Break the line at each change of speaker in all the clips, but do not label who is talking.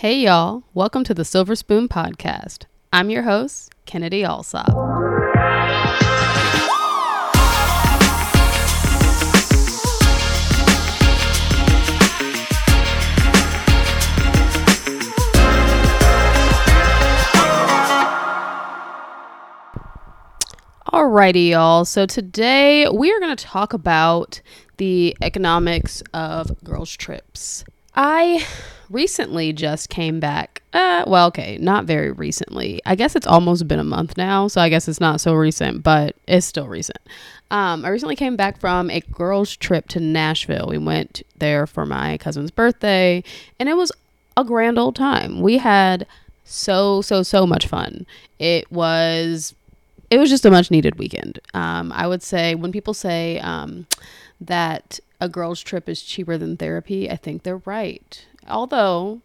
Hey, y'all. Welcome to the Silver Spoon Podcast. I'm your host, Kennedy Alsop. Alrighty, y'all. So today we are going to talk about the economics of girls' trips. I recently just came back. Uh, well, okay, not very recently. I guess it's almost been a month now, so I guess it's not so recent, but it's still recent. Um, I recently came back from a girls' trip to Nashville. We went there for my cousin's birthday, and it was a grand old time. We had so so so much fun. It was it was just a much needed weekend. Um, I would say when people say um, that a girl's trip is cheaper than therapy, I think they're right. Although,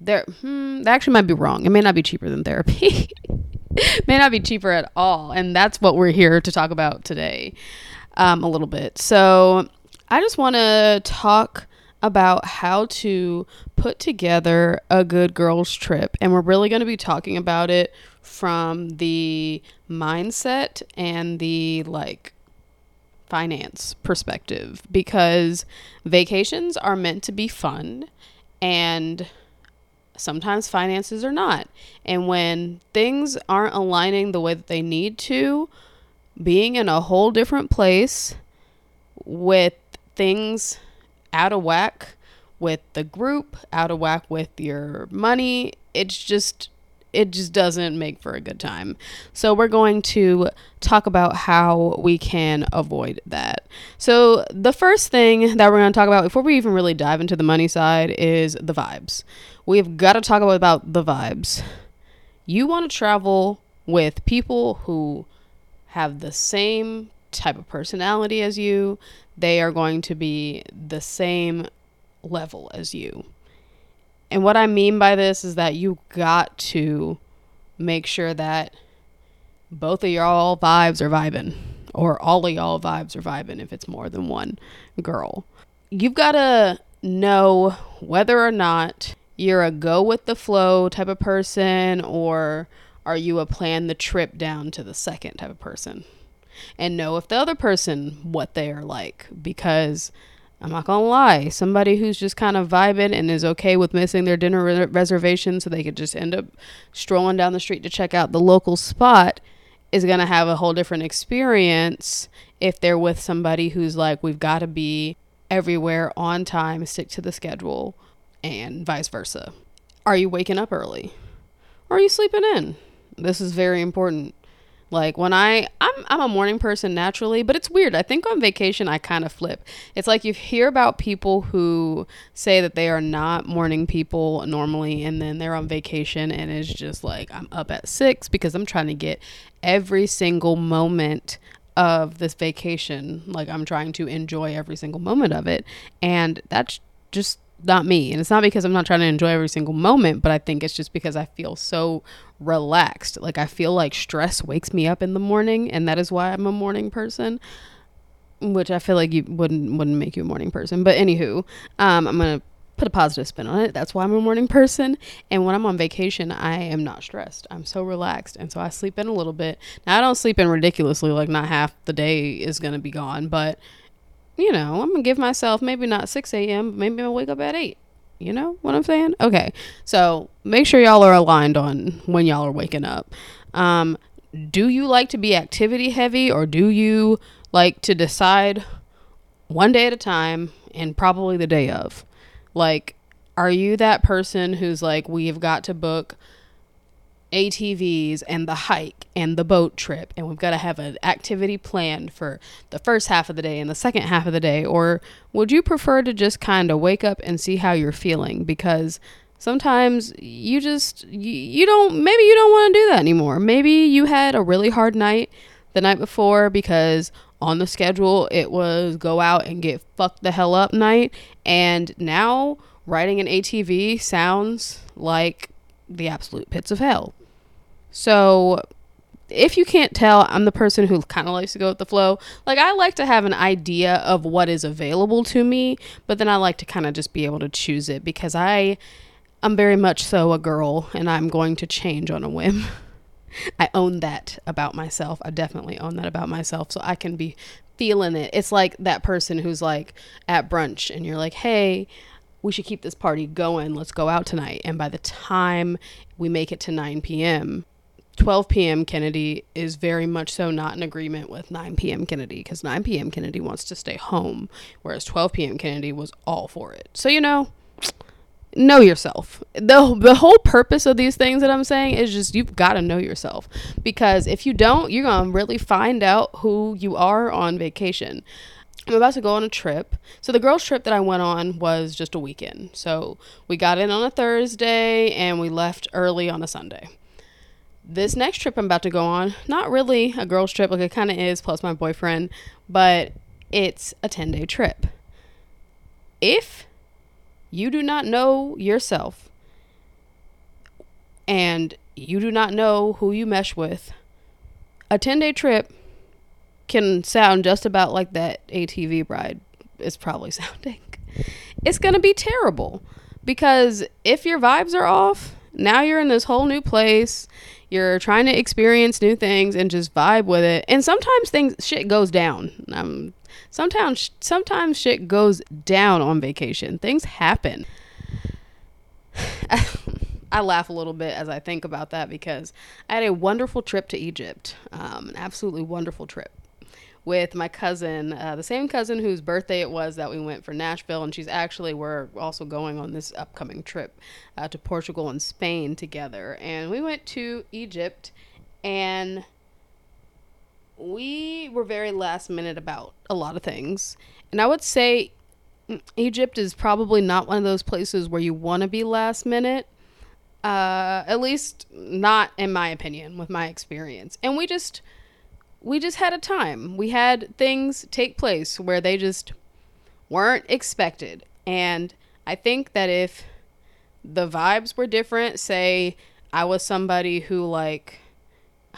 there, hmm, that actually might be wrong. It may not be cheaper than therapy. may not be cheaper at all, and that's what we're here to talk about today, um, a little bit. So, I just want to talk about how to put together a good girls trip and we're really going to be talking about it from the mindset and the like finance perspective because vacations are meant to be fun and sometimes finances are not. And when things aren't aligning the way that they need to, being in a whole different place with things out of whack with the group, out of whack with your money, it's just it just doesn't make for a good time. So, we're going to talk about how we can avoid that. So, the first thing that we're going to talk about before we even really dive into the money side is the vibes. We've got to talk about, about the vibes. You want to travel with people who have the same type of personality as you, they are going to be the same level as you. And what I mean by this is that you got to make sure that both of y'all vibes are vibing, or all of y'all vibes are vibing if it's more than one girl. You've got to know whether or not you're a go with the flow type of person, or are you a plan the trip down to the second type of person? And know if the other person what they are like because I'm not gonna lie, somebody who's just kind of vibing and is okay with missing their dinner re- reservation so they could just end up strolling down the street to check out the local spot is gonna have a whole different experience if they're with somebody who's like, we've got to be everywhere on time, stick to the schedule, and vice versa. Are you waking up early? Or are you sleeping in? This is very important. Like when I I'm I'm a morning person naturally, but it's weird. I think on vacation I kind of flip. It's like you hear about people who say that they are not morning people normally and then they're on vacation and it's just like I'm up at 6 because I'm trying to get every single moment of this vacation. Like I'm trying to enjoy every single moment of it. And that's just not me. And it's not because I'm not trying to enjoy every single moment, but I think it's just because I feel so relaxed. Like I feel like stress wakes me up in the morning, and that is why I'm a morning person. Which I feel like you wouldn't wouldn't make you a morning person. But anywho, um, I'm gonna put a positive spin on it. That's why I'm a morning person. And when I'm on vacation, I am not stressed. I'm so relaxed. And so I sleep in a little bit. Now, I don't sleep in ridiculously, like, not half the day is going to be gone, but you know, I'm gonna give myself maybe not 6 a.m., maybe I'll wake up at 8. You know what I'm saying? Okay. So make sure y'all are aligned on when y'all are waking up. Um, do you like to be activity heavy or do you like to decide one day at a time and probably the day of? Like, are you that person who's like, we've got to book ATVs and the hike and the boat trip, and we've got to have an activity planned for the first half of the day and the second half of the day? Or would you prefer to just kind of wake up and see how you're feeling? Because sometimes you just, you, you don't, maybe you don't want to do that anymore. Maybe you had a really hard night the night before because on the schedule it was go out and get fucked the hell up night, and now riding an ATV sounds like the absolute pits of hell. So, if you can't tell, I'm the person who kind of likes to go with the flow. Like, I like to have an idea of what is available to me, but then I like to kind of just be able to choose it because I. I'm very much so a girl and I'm going to change on a whim. I own that about myself. I definitely own that about myself. So I can be feeling it. It's like that person who's like at brunch and you're like, hey, we should keep this party going. Let's go out tonight. And by the time we make it to 9 p.m., 12 p.m. Kennedy is very much so not in agreement with 9 p.m. Kennedy because 9 p.m. Kennedy wants to stay home, whereas 12 p.m. Kennedy was all for it. So, you know, know yourself. The, the whole purpose of these things that I'm saying is just you've got to know yourself because if you don't, you're going to really find out who you are on vacation. I'm about to go on a trip. So the girls' trip that I went on was just a weekend. So we got in on a Thursday and we left early on a Sunday. This next trip I'm about to go on, not really a girls' trip, like it kind of is, plus my boyfriend, but it's a 10 day trip. If you do not know yourself and you do not know who you mesh with, a 10 day trip can sound just about like that ATV bride is probably sounding. It's going to be terrible because if your vibes are off, now you're in this whole new place. You're trying to experience new things and just vibe with it. And sometimes things shit goes down. Um, sometimes sometimes shit goes down on vacation. Things happen. I laugh a little bit as I think about that because I had a wonderful trip to Egypt, um, an absolutely wonderful trip with my cousin, uh, the same cousin whose birthday it was that we went for Nashville, and she's actually we're also going on this upcoming trip uh, to Portugal and Spain together, and we went to Egypt, and we were very last minute about a lot of things, and I would say Egypt is probably not one of those places where you want to be last minute. Uh, at least not in my opinion, with my experience. And we just we just had a time. We had things take place where they just weren't expected. And I think that if the vibes were different, say I was somebody who like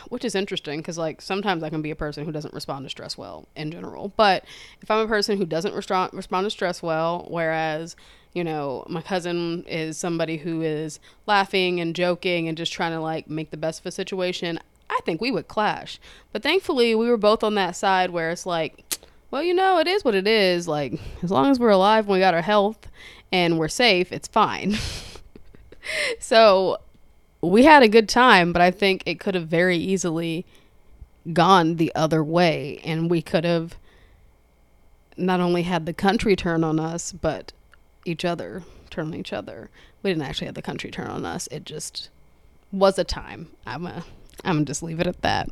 which is interesting because like sometimes I can be a person who doesn't respond to stress well in general. But if I'm a person who doesn't respond respond to stress well, whereas you know my cousin is somebody who is laughing and joking and just trying to like make the best of a situation, I think we would clash. But thankfully, we were both on that side where it's like, well, you know, it is what it is. Like, as long as we're alive and we got our health and we're safe, it's fine. so we had a good time, but I think it could have very easily gone the other way. And we could have not only had the country turn on us, but each other turn on each other. We didn't actually have the country turn on us. It just was a time. I'm a I'm gonna just leave it at that.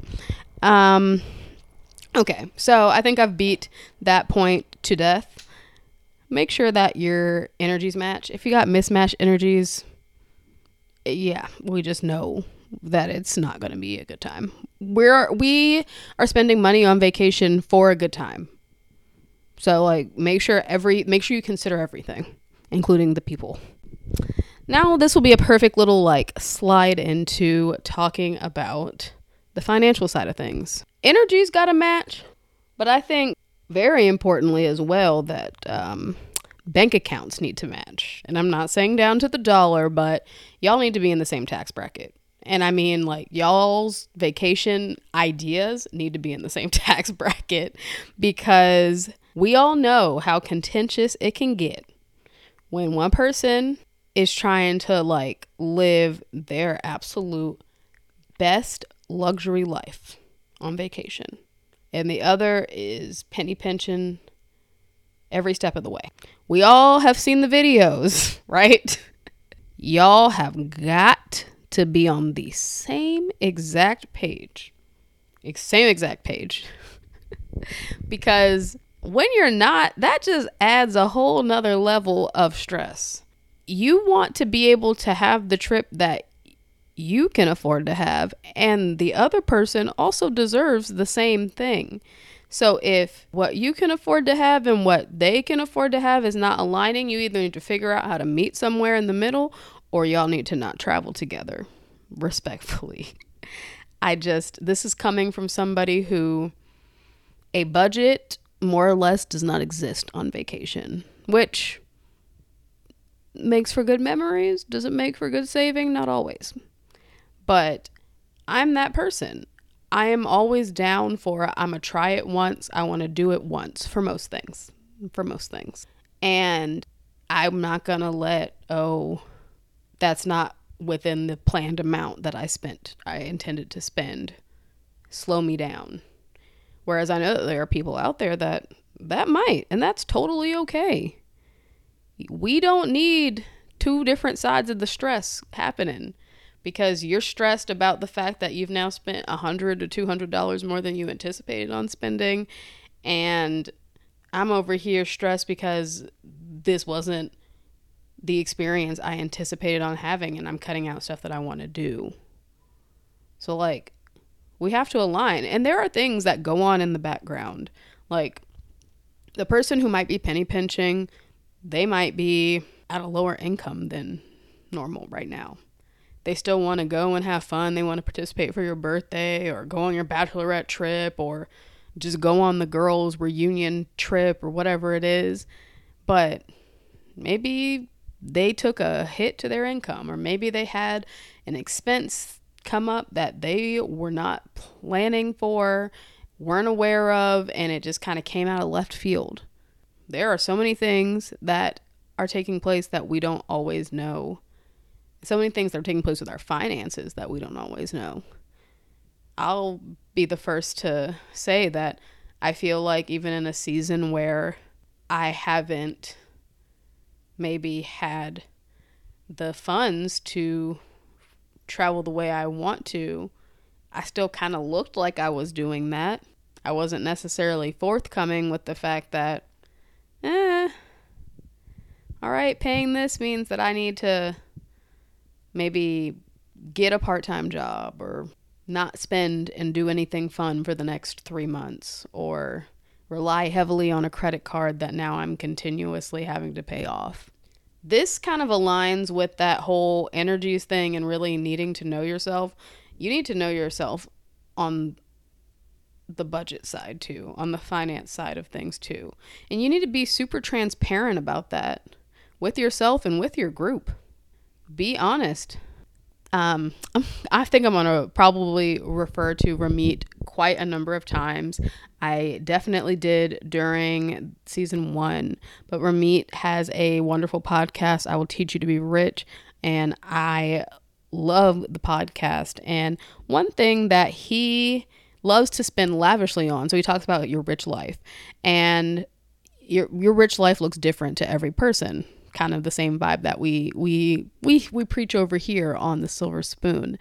Um, okay, so I think I've beat that point to death. Make sure that your energies match. If you got mismatched energies, yeah, we just know that it's not going to be a good time. We're we are spending money on vacation for a good time. So like make sure every make sure you consider everything, including the people. Now, this will be a perfect little like slide into talking about the financial side of things. Energy's got to match, but I think very importantly as well that um, bank accounts need to match. And I'm not saying down to the dollar, but y'all need to be in the same tax bracket. And I mean, like, y'all's vacation ideas need to be in the same tax bracket because we all know how contentious it can get when one person is trying to like live their absolute best luxury life on vacation. And the other is penny pension every step of the way. We all have seen the videos, right? Y'all have got to be on the same exact page. Same exact page. because when you're not, that just adds a whole nother level of stress you want to be able to have the trip that you can afford to have, and the other person also deserves the same thing. So if what you can afford to have and what they can afford to have is not aligning, you either need to figure out how to meet somewhere in the middle or y'all need to not travel together. Respectfully. I just, this is coming from somebody who a budget more or less does not exist on vacation, which makes for good memories. Does it make for good saving? Not always. But I'm that person. I am always down for I'm to try it once. I want to do it once for most things. For most things. And I'm not going to let, oh, that's not within the planned amount that I spent, I intended to spend, slow me down. Whereas I know that there are people out there that that might, and that's totally okay. We don't need two different sides of the stress happening because you're stressed about the fact that you've now spent a hundred to two hundred dollars more than you anticipated on spending, and I'm over here stressed because this wasn't the experience I anticipated on having, and I'm cutting out stuff that I want to do. So, like, we have to align. And there are things that go on in the background. Like, the person who might be penny pinching, they might be at a lower income than normal right now. They still want to go and have fun. They want to participate for your birthday or go on your bachelorette trip or just go on the girls' reunion trip or whatever it is. But maybe they took a hit to their income, or maybe they had an expense come up that they were not planning for, weren't aware of, and it just kind of came out of left field. There are so many things that are taking place that we don't always know. So many things that are taking place with our finances that we don't always know. I'll be the first to say that I feel like even in a season where I haven't maybe had the funds to travel the way I want to, I still kind of looked like I was doing that. I wasn't necessarily forthcoming with the fact that, all right, paying this means that I need to maybe get a part time job or not spend and do anything fun for the next three months or rely heavily on a credit card that now I'm continuously having to pay off. This kind of aligns with that whole energies thing and really needing to know yourself. You need to know yourself on the budget side too, on the finance side of things too. And you need to be super transparent about that with yourself and with your group. Be honest. Um, I think I'm to probably refer to Ramit quite a number of times. I definitely did during season one, but Ramit has a wonderful podcast, I Will Teach You to Be Rich. And I love the podcast. And one thing that he loves to spend lavishly on, so he talks about your rich life. And your your rich life looks different to every person kind of the same vibe that we we we we preach over here on the silver spoon.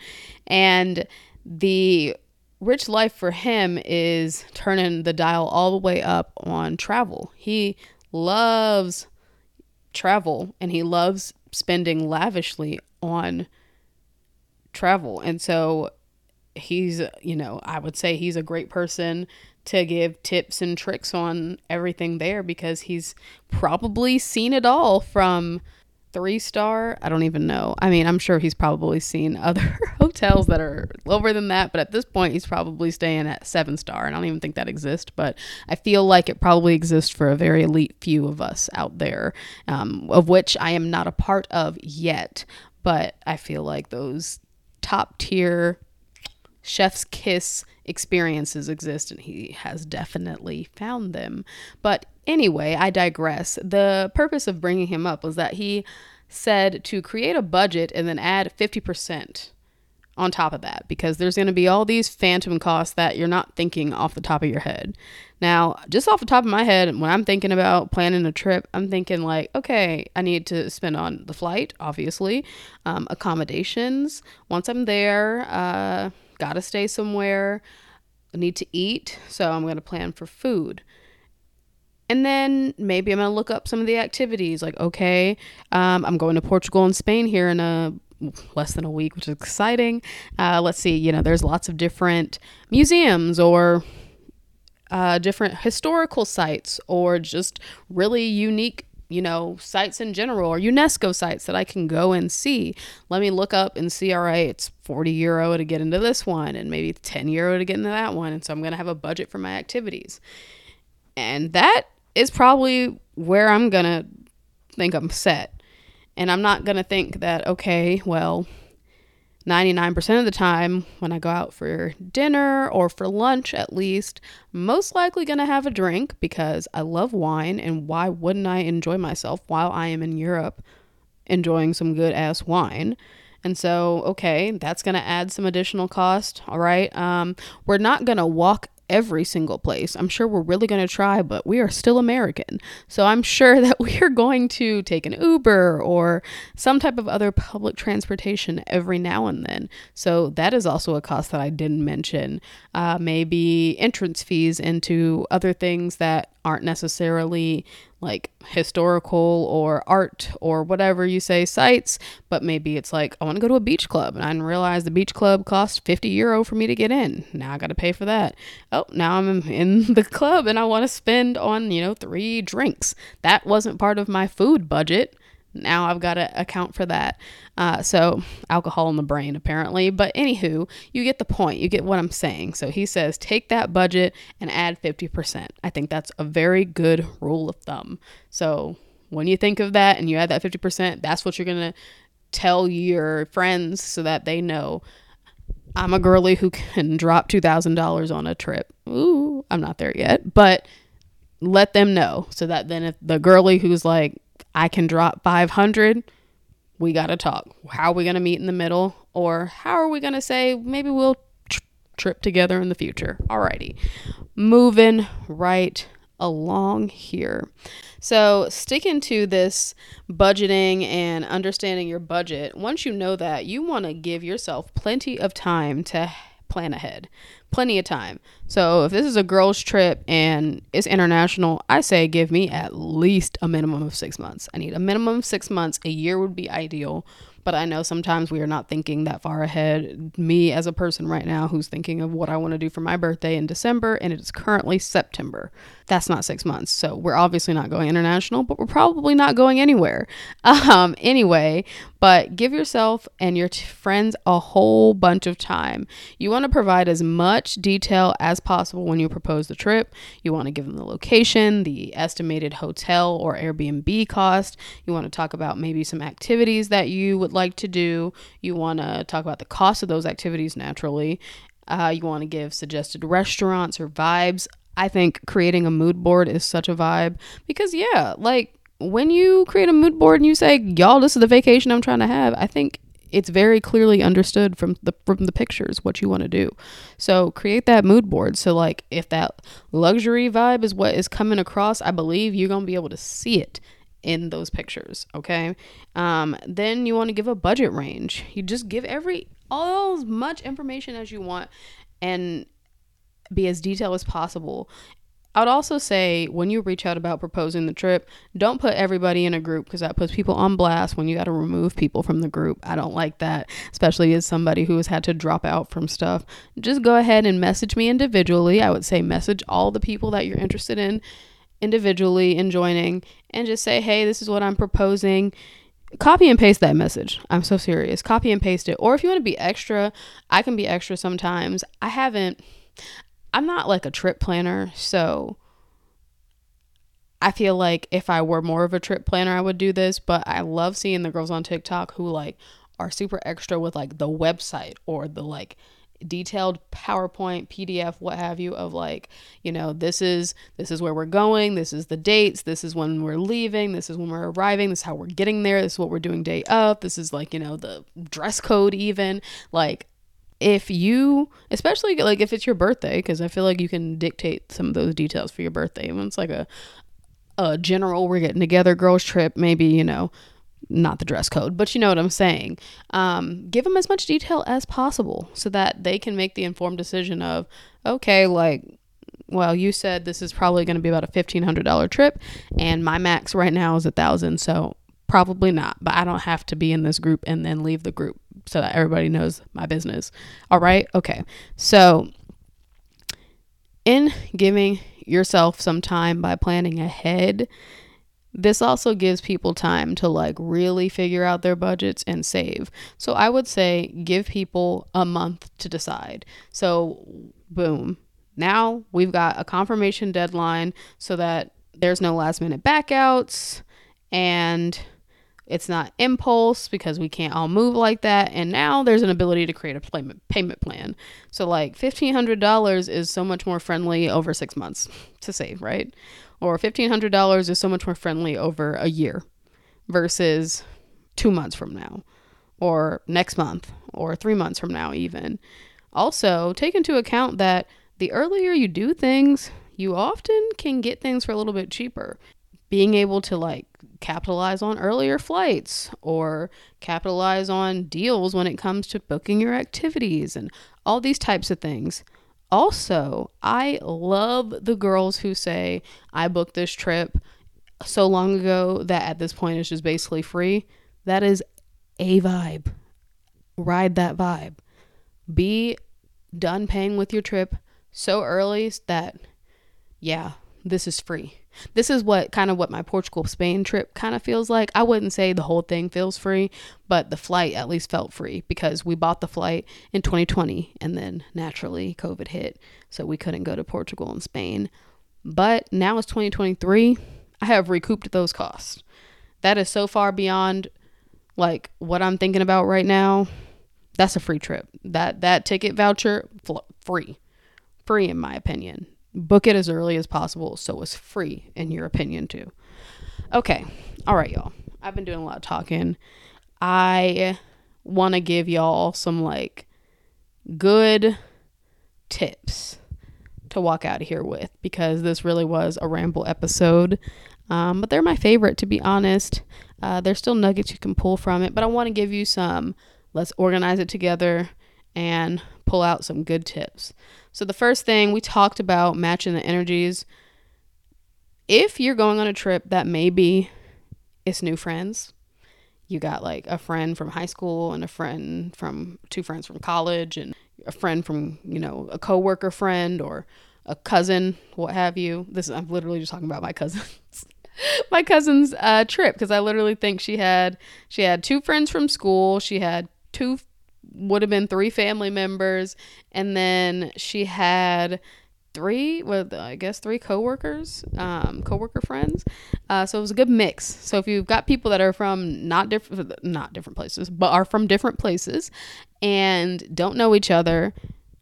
And the rich life for him is turning the dial all the way up on travel. He loves travel and he loves spending lavishly on travel. And so he's you know i would say he's a great person to give tips and tricks on everything there because he's probably seen it all from three star. I don't even know. I mean, I'm sure he's probably seen other hotels that are lower than that, but at this point, he's probably staying at seven star. And I don't even think that exists, but I feel like it probably exists for a very elite few of us out there, um, of which I am not a part of yet. But I feel like those top tier chef's kiss experiences exist, and he has definitely found them. But anyway, I digress. The purpose of bringing him up was that he said to create a budget and then add 50% on top of that because there's going to be all these phantom costs that you're not thinking off the top of your head. Now, just off the top of my head, when I'm thinking about planning a trip, I'm thinking like, okay, I need to spend on the flight, obviously, um, accommodations. Once I'm there, uh, gotta stay somewhere, I need to eat, so I'm gonna plan for food. And then maybe I'm gonna look up some of the activities. Like, okay, um, I'm going to Portugal and Spain here in a less than a week, which is exciting. Uh, let's see, you know, there's lots of different museums or uh, different historical sites or just really unique you know, sites in general or UNESCO sites that I can go and see. Let me look up and see, all right, it's 40 euro to get into this one and maybe 10 euro to get into that one. And so I'm going to have a budget for my activities. And that is probably where I'm going to think I'm set. And I'm not going to think that, okay, well, 99% of the time when I go out for dinner or for lunch at least, most likely to have a drink because I love wine and why wouldn't I enjoy myself while I am in Europe enjoying some good ass wine? And so, okay, that's to add some additional cost. All right. Um, we're not to walk every single place. I'm sure we're really going to try, but we are still American. So I'm sure that we are going to take an Uber or some type of other public transportation every now and then. So that is also a cost that I didn't mention. Uh, maybe entrance fees into other things that aren't necessarily like historical or art or whatever you say sites, but maybe it's like I want to go to a beach club and I didn't realize the beach club cost 50 euro for me to get in. Now I got to pay for that. Oh, now I'm in the club and I want to spend on, you know, three drinks. That wasn't part of my food budget now I've got to account for that. Uh, so, alcohol in the brain, apparently. But, anywho, you get the point. You get what I'm saying. So, he says take that budget and add 50%. I think that's a very good rule of thumb. So, when you think of that and you add that 50%, that's what you're going to tell your friends so that they know I'm a girly who can drop $2,000 on a trip. Ooh, I'm not there yet. But let them know so that then if the girly who's like, I can drop 500. We got to talk. How are we going to meet in the middle? Or how are we going to say maybe we'll tr- trip together in the future? Alrighty. Moving right along here. So, sticking to this budgeting and understanding your budget, once you know that, you want to give yourself plenty of time to plan ahead. Plenty of time. So if this is a girls' trip and it's international, I say give me at least a minimum of six months. I need a minimum of six months. A year would be ideal but I know sometimes we are not thinking that far ahead. Me, as a person right now who's thinking of what I want to do for my birthday in December, and it is currently September. That's not six months. So we're obviously not going international, but we're probably not going anywhere. Um, anyway, but give yourself and your t- friends a whole bunch of time. You want to provide as much detail as possible when you propose the trip. You want to give them the location, the estimated hotel or Airbnb cost. You want to talk about maybe some activities that you would like to do. You want to talk about the cost of those activities naturally. Uh, you want to give suggested restaurants or vibes. I think creating a mood board is such a vibe because, yeah, like when you create a mood board and you say, y'all, this is the vacation I'm trying to have, I think it's very clearly understood from the from the pictures what you want to do. So create that mood board. So like if that luxury vibe is what is coming across, I believe you're gonna be able to see it in those pictures. Okay. Um, then you want to give a budget range. You just give every all as much information as you want and be as detailed as possible. I would also say when you reach out about proposing the trip, don't put everybody in a group because that puts people on blast when you got to remove people from the group. I don't like that, especially as somebody who has had to drop out from stuff. Just go ahead and message me individually. I would say message all the people that you're interested in individually in joining and just say, hey, this is what I'm proposing. Copy and paste that message. I'm so serious. Copy and paste it. Or if you want to be extra, I can be extra sometimes. I haven't, I'm not like a trip planner. So I feel like if I were more of a trip planner, I would do this. But I love seeing the girls on TikTok who like are super extra with like the website or the like detailed PowerPoint, PDF, what have you of like, you know, this is this is where we're going, this is the dates, this is when we're leaving, this is when we're arriving, this is how we're getting there, this is what we're doing day of, this is like, you know, the dress code even. Like if you especially like if it's your birthday because i feel like you can dictate some of those details for your birthday when it's like a a general we're getting together girls trip maybe you know not the dress code, but you know what I'm saying. Um, give them as much detail as possible so that they can make the informed decision of, okay, like, well, you said this is probably going to be about a $1,500 trip, and my max right now is a thousand, so probably not. But I don't have to be in this group and then leave the group so that everybody knows my business. All right, okay. So, in giving yourself some time by planning ahead this also gives people time to like really figure out their budgets and save. So I would say give people a month to decide. So, boom. Now we've got a confirmation deadline so that there's no last minute backouts and It's not impulse because we can't all move like that. And now there's an ability to create a payment payment plan. So like fifteen hundred dollars is so much more friendly over six months to save, right? Or fifteen hundred dollars is so much more friendly over a year versus two months from now, or next month, or three months from now, even. Also, take into account that the earlier you do things, you often can get things for a little bit cheaper. Being able to like capitalize on earlier flights or capitalize on deals when it comes to booking your activities and all these types of things. Also, I love the girls who say, I booked this trip so long ago that at this point it's just basically free. That is a vibe. Ride that vibe. Be done paying with your trip so early that, yeah, this is free. This is what kind of what my Portugal Spain trip kind of feels like. I wouldn't say the whole thing feels free, but the flight at least felt free because we bought the flight in 2020 and then naturally COVID hit, so we couldn't go to Portugal and Spain. But now it's 2023. I have recouped those costs. That is so far beyond like what I'm thinking about right now. That's a free trip. That that ticket voucher fl- free. Free in my opinion. Book it as early as possible so it's free in your opinion too. Okay. All right, y'all. I've been doing a lot of talking. I want to give y'all some like good tips to walk out of here with because this really was a ramble episode. Um, but they're my favorite, to be honest. Uh, there's still nuggets you can pull from it, but I want to give you some. Let's organize it together and pull out some good tips. So, the first thing we talked about matching the energies. If you're going on a trip that maybe it's new friends, you got like a friend from high school and a friend from two friends from college and a friend from, you know, a coworker friend or a cousin, what have you. This I'm literally just talking about my cousins. my cousin's uh, trip because I literally think she had she had two friends from school, she had two would have been three family members, and then she had three well i guess three coworkers um coworker friends. Uh so it was a good mix. So if you've got people that are from not different not different places but are from different places and don't know each other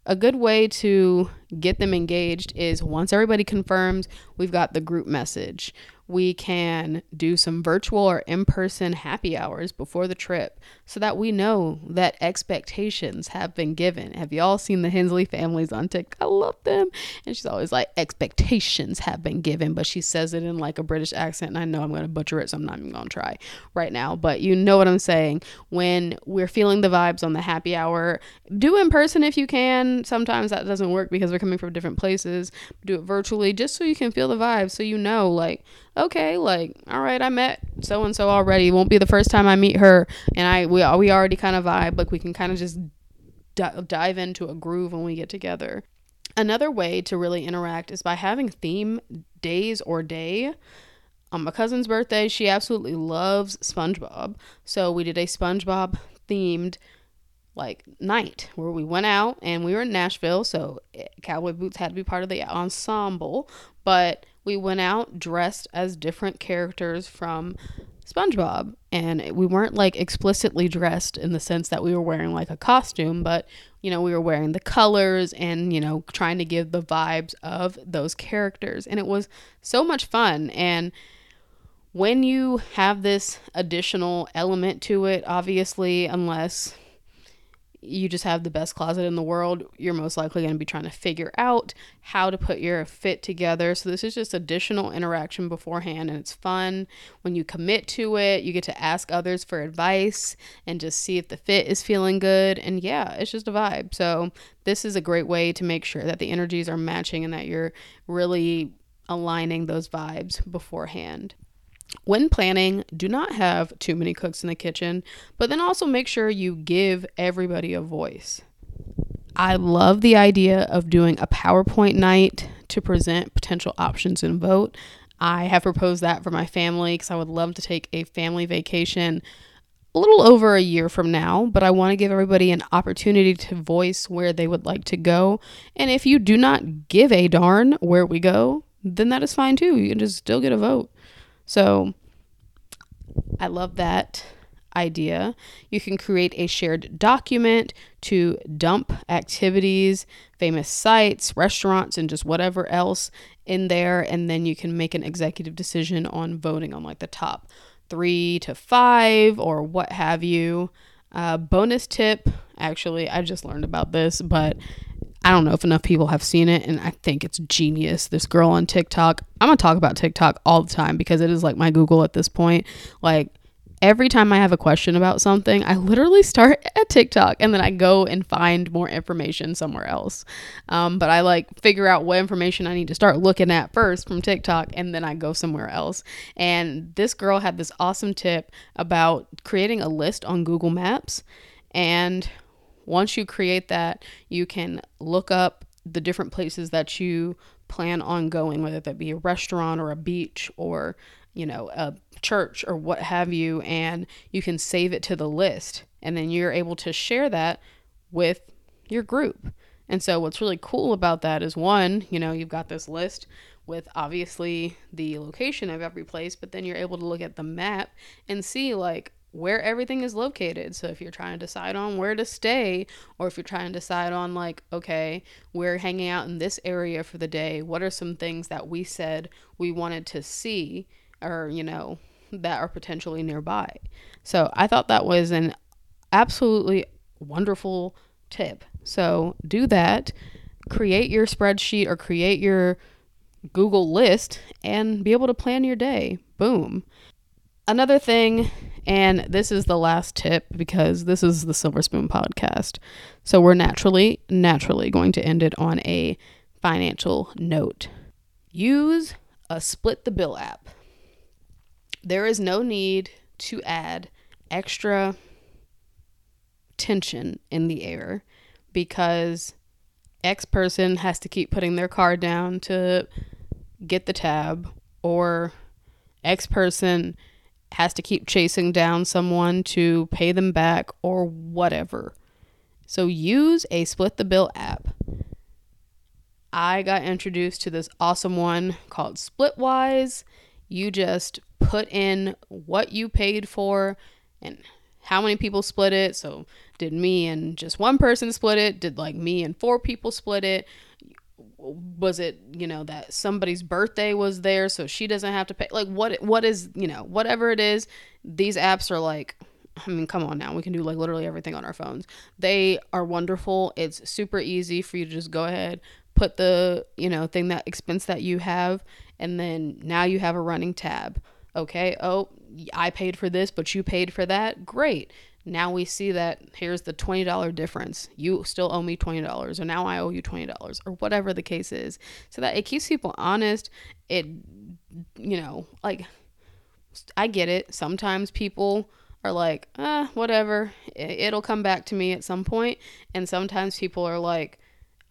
a good way to get them engaged is once everybody confirms we've got the group message we can do some virtual or in person happy hours before the trip so that we know that expectations have been given. Have y'all seen the Hensley families on TikTok? I love them. And she's always like, expectations have been given, but she says it in like a British accent. And I know I'm going to butcher it, so I'm not even going to try right now. But you know what I'm saying. When we're feeling the vibes on the happy hour, do in person if you can. Sometimes that doesn't work because we're coming from different places. Do it virtually just so you can feel the vibes so you know, like, okay, like, all right, I met so and so already. Won't be the first time I meet her, and I we we already kind of vibe. Like we can kind of just d- dive into a groove when we get together. Another way to really interact is by having theme days or day. On my cousin's birthday, she absolutely loves SpongeBob, so we did a SpongeBob themed like night where we went out and we were in Nashville, so eh, cowboy boots had to be part of the ensemble, but we went out dressed as different characters from SpongeBob. And we weren't like explicitly dressed in the sense that we were wearing like a costume, but you know, we were wearing the colors and, you know, trying to give the vibes of those characters. And it was so much fun. And when you have this additional element to it, obviously, unless you just have the best closet in the world, you're most likely going to be trying to figure out how to put your fit together. So, this is just additional interaction beforehand, and it's fun. When you commit to it, you get to ask others for advice and just see if the fit is feeling good. And yeah, it's just a vibe. So, this is a great way to make sure that the energies are matching and that you're really aligning those vibes beforehand. When planning, do not have too many cooks in the kitchen, but then also make sure you give everybody a voice. I love the idea of doing a PowerPoint night to present potential options and vote. I have proposed that for my family because I would love to take a family vacation a little over a year from now, but I want to give everybody an opportunity to voice where they would like to go. And if you do not give a darn where we go, then that is fine too. You can just still get a vote. So I love that idea. You can create a shared document to dump activities, famous sites, restaurants, and just whatever else in there. And then you can make an executive decision on voting on like the top three to five or what have you. Uh, bonus tip actually, I just learned about this, but I don't know if enough people have seen it, and I think it's genius. This girl on TikTok, I'm gonna talk about TikTok all the time because it is like my Google at this point. Like, every time I have a question about something, I literally start at TikTok and then I go and find more information somewhere else. Um, but I like figure out what information I need to start looking at first from TikTok and then I go somewhere else. And this girl had this awesome tip about creating a list on Google Maps. And once you create that, you can look up the different places that you plan on going, whether that be a restaurant or a beach or, you know, a church or what have you, and you can save it to the list. And then you're able to share that with your group. And so, what's really cool about that is one, you know, you've got this list with obviously the location of every place, but then you're able to look at the map and see, like, where everything is located. So if you're trying to decide on where to stay, or if you're trying to decide on, like, okay, we're hanging out in this area for the day, what are some things that we said we wanted to see, or, you know, that are potentially nearby. So I thought that was an absolutely wonderful tip. So do that, create your spreadsheet or create your Google list and be able to plan your day. Boom. Another thing, and this is the last tip because this is the Silver Spoon podcast. So we're naturally, naturally going to end it on a financial note. Use a split the bill app there is no need to add extra tension in the air because X person has to keep putting their card down to get the tab, or X person has to keep chasing down someone to pay them back, or whatever. So use a split the bill app. I got introduced to this awesome one called Splitwise. You just put in what you paid for and how many people split it. So, did me and just one person split it? Did like me and four people split it? Was it, you know, that somebody's birthday was there so she doesn't have to pay? Like what what is, you know, whatever it is, these apps are like I mean, come on now. We can do like literally everything on our phones. They are wonderful. It's super easy for you to just go ahead, put the, you know, thing that expense that you have, and then now you have a running tab okay, oh, I paid for this, but you paid for that. Great. Now we see that here's the $20 difference. You still owe me $20, or now I owe you $20, or whatever the case is. So that it keeps people honest. It, you know, like, I get it. Sometimes people are like, ah, whatever. It'll come back to me at some point. And sometimes people are like,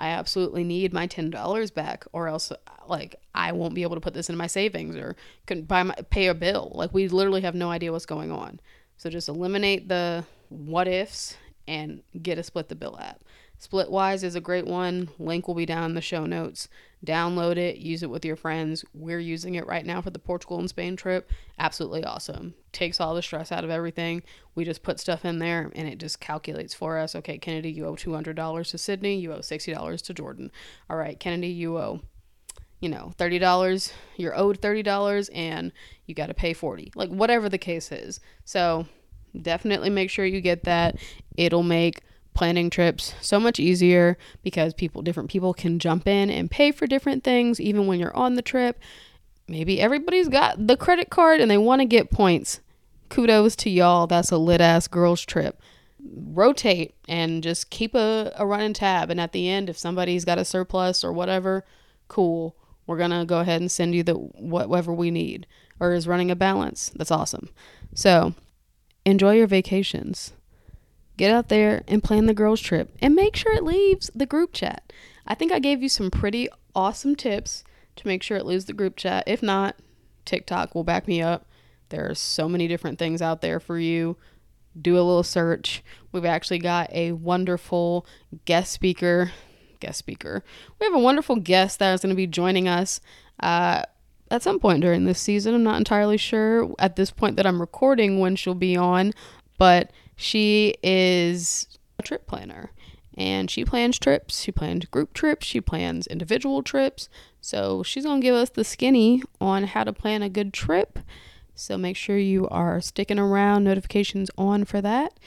I absolutely need my $10 back or else like I won't be able to put this in my savings or can buy my, pay a bill. Like we literally have no idea what's going on. So just eliminate the what ifs and get a split the bill app. Splitwise is a great one. Link will be down in the show notes. Download it, use it with your friends. We're using it right now for the Portugal and Spain trip. Absolutely awesome. Takes all the stress out of everything. We just put stuff in there and it just calculates for us. Okay, Kennedy, you owe $200 to Sydney. You owe $60 to Jordan. All right, Kennedy, you owe you know, $30, you're owed $30 and you got to pay 40. Like whatever the case is. So, definitely make sure you get that. It'll make planning trips so much easier because people different people can jump in and pay for different things even when you're on the trip. Maybe everybody's got the credit card and they want to get points. Kudos to y'all. That's a lit ass girls trip. Rotate and just keep a, a running tab. And at the end, if somebody's got a surplus or whatever, cool. We're gonna go ahead and send you the whatever we need or is running a balance. That's awesome. So enjoy your vacations. Get out there and plan the girls' trip and make sure it leaves the group chat. I think I gave you some pretty awesome tips to make sure it leaves the group chat. If not, TikTok will back me up. There are so many different things out there for you. Do a little search. We've actually got a wonderful guest speaker. Guest speaker. We have a wonderful guest that is going to be joining us. Uh, at some point during this season. I'm not entirely sure at this point that I'm recording when she'll be on, but she is a trip planner and she plans trips. She plans group trips. She plans individual trips. So she's going to give us the skinny on how to plan a good trip. So make sure you are sticking around, notifications on for that.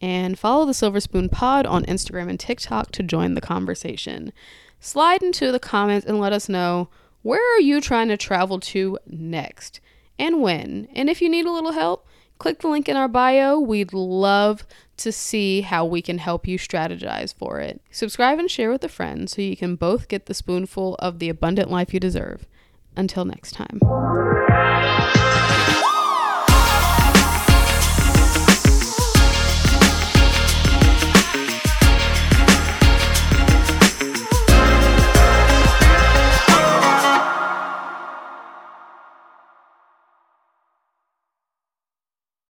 And follow the Silver Spoon Pod on Instagram and TikTok to join the conversation. Slide into the comments and let us know where are you trying to travel to next and when. And if you need a little help, click the link in our bio. We'd love to see how we can help you strategize for it. Subscribe and share with a friend so you can both get the spoonful of the abundant life you deserve. Until next time.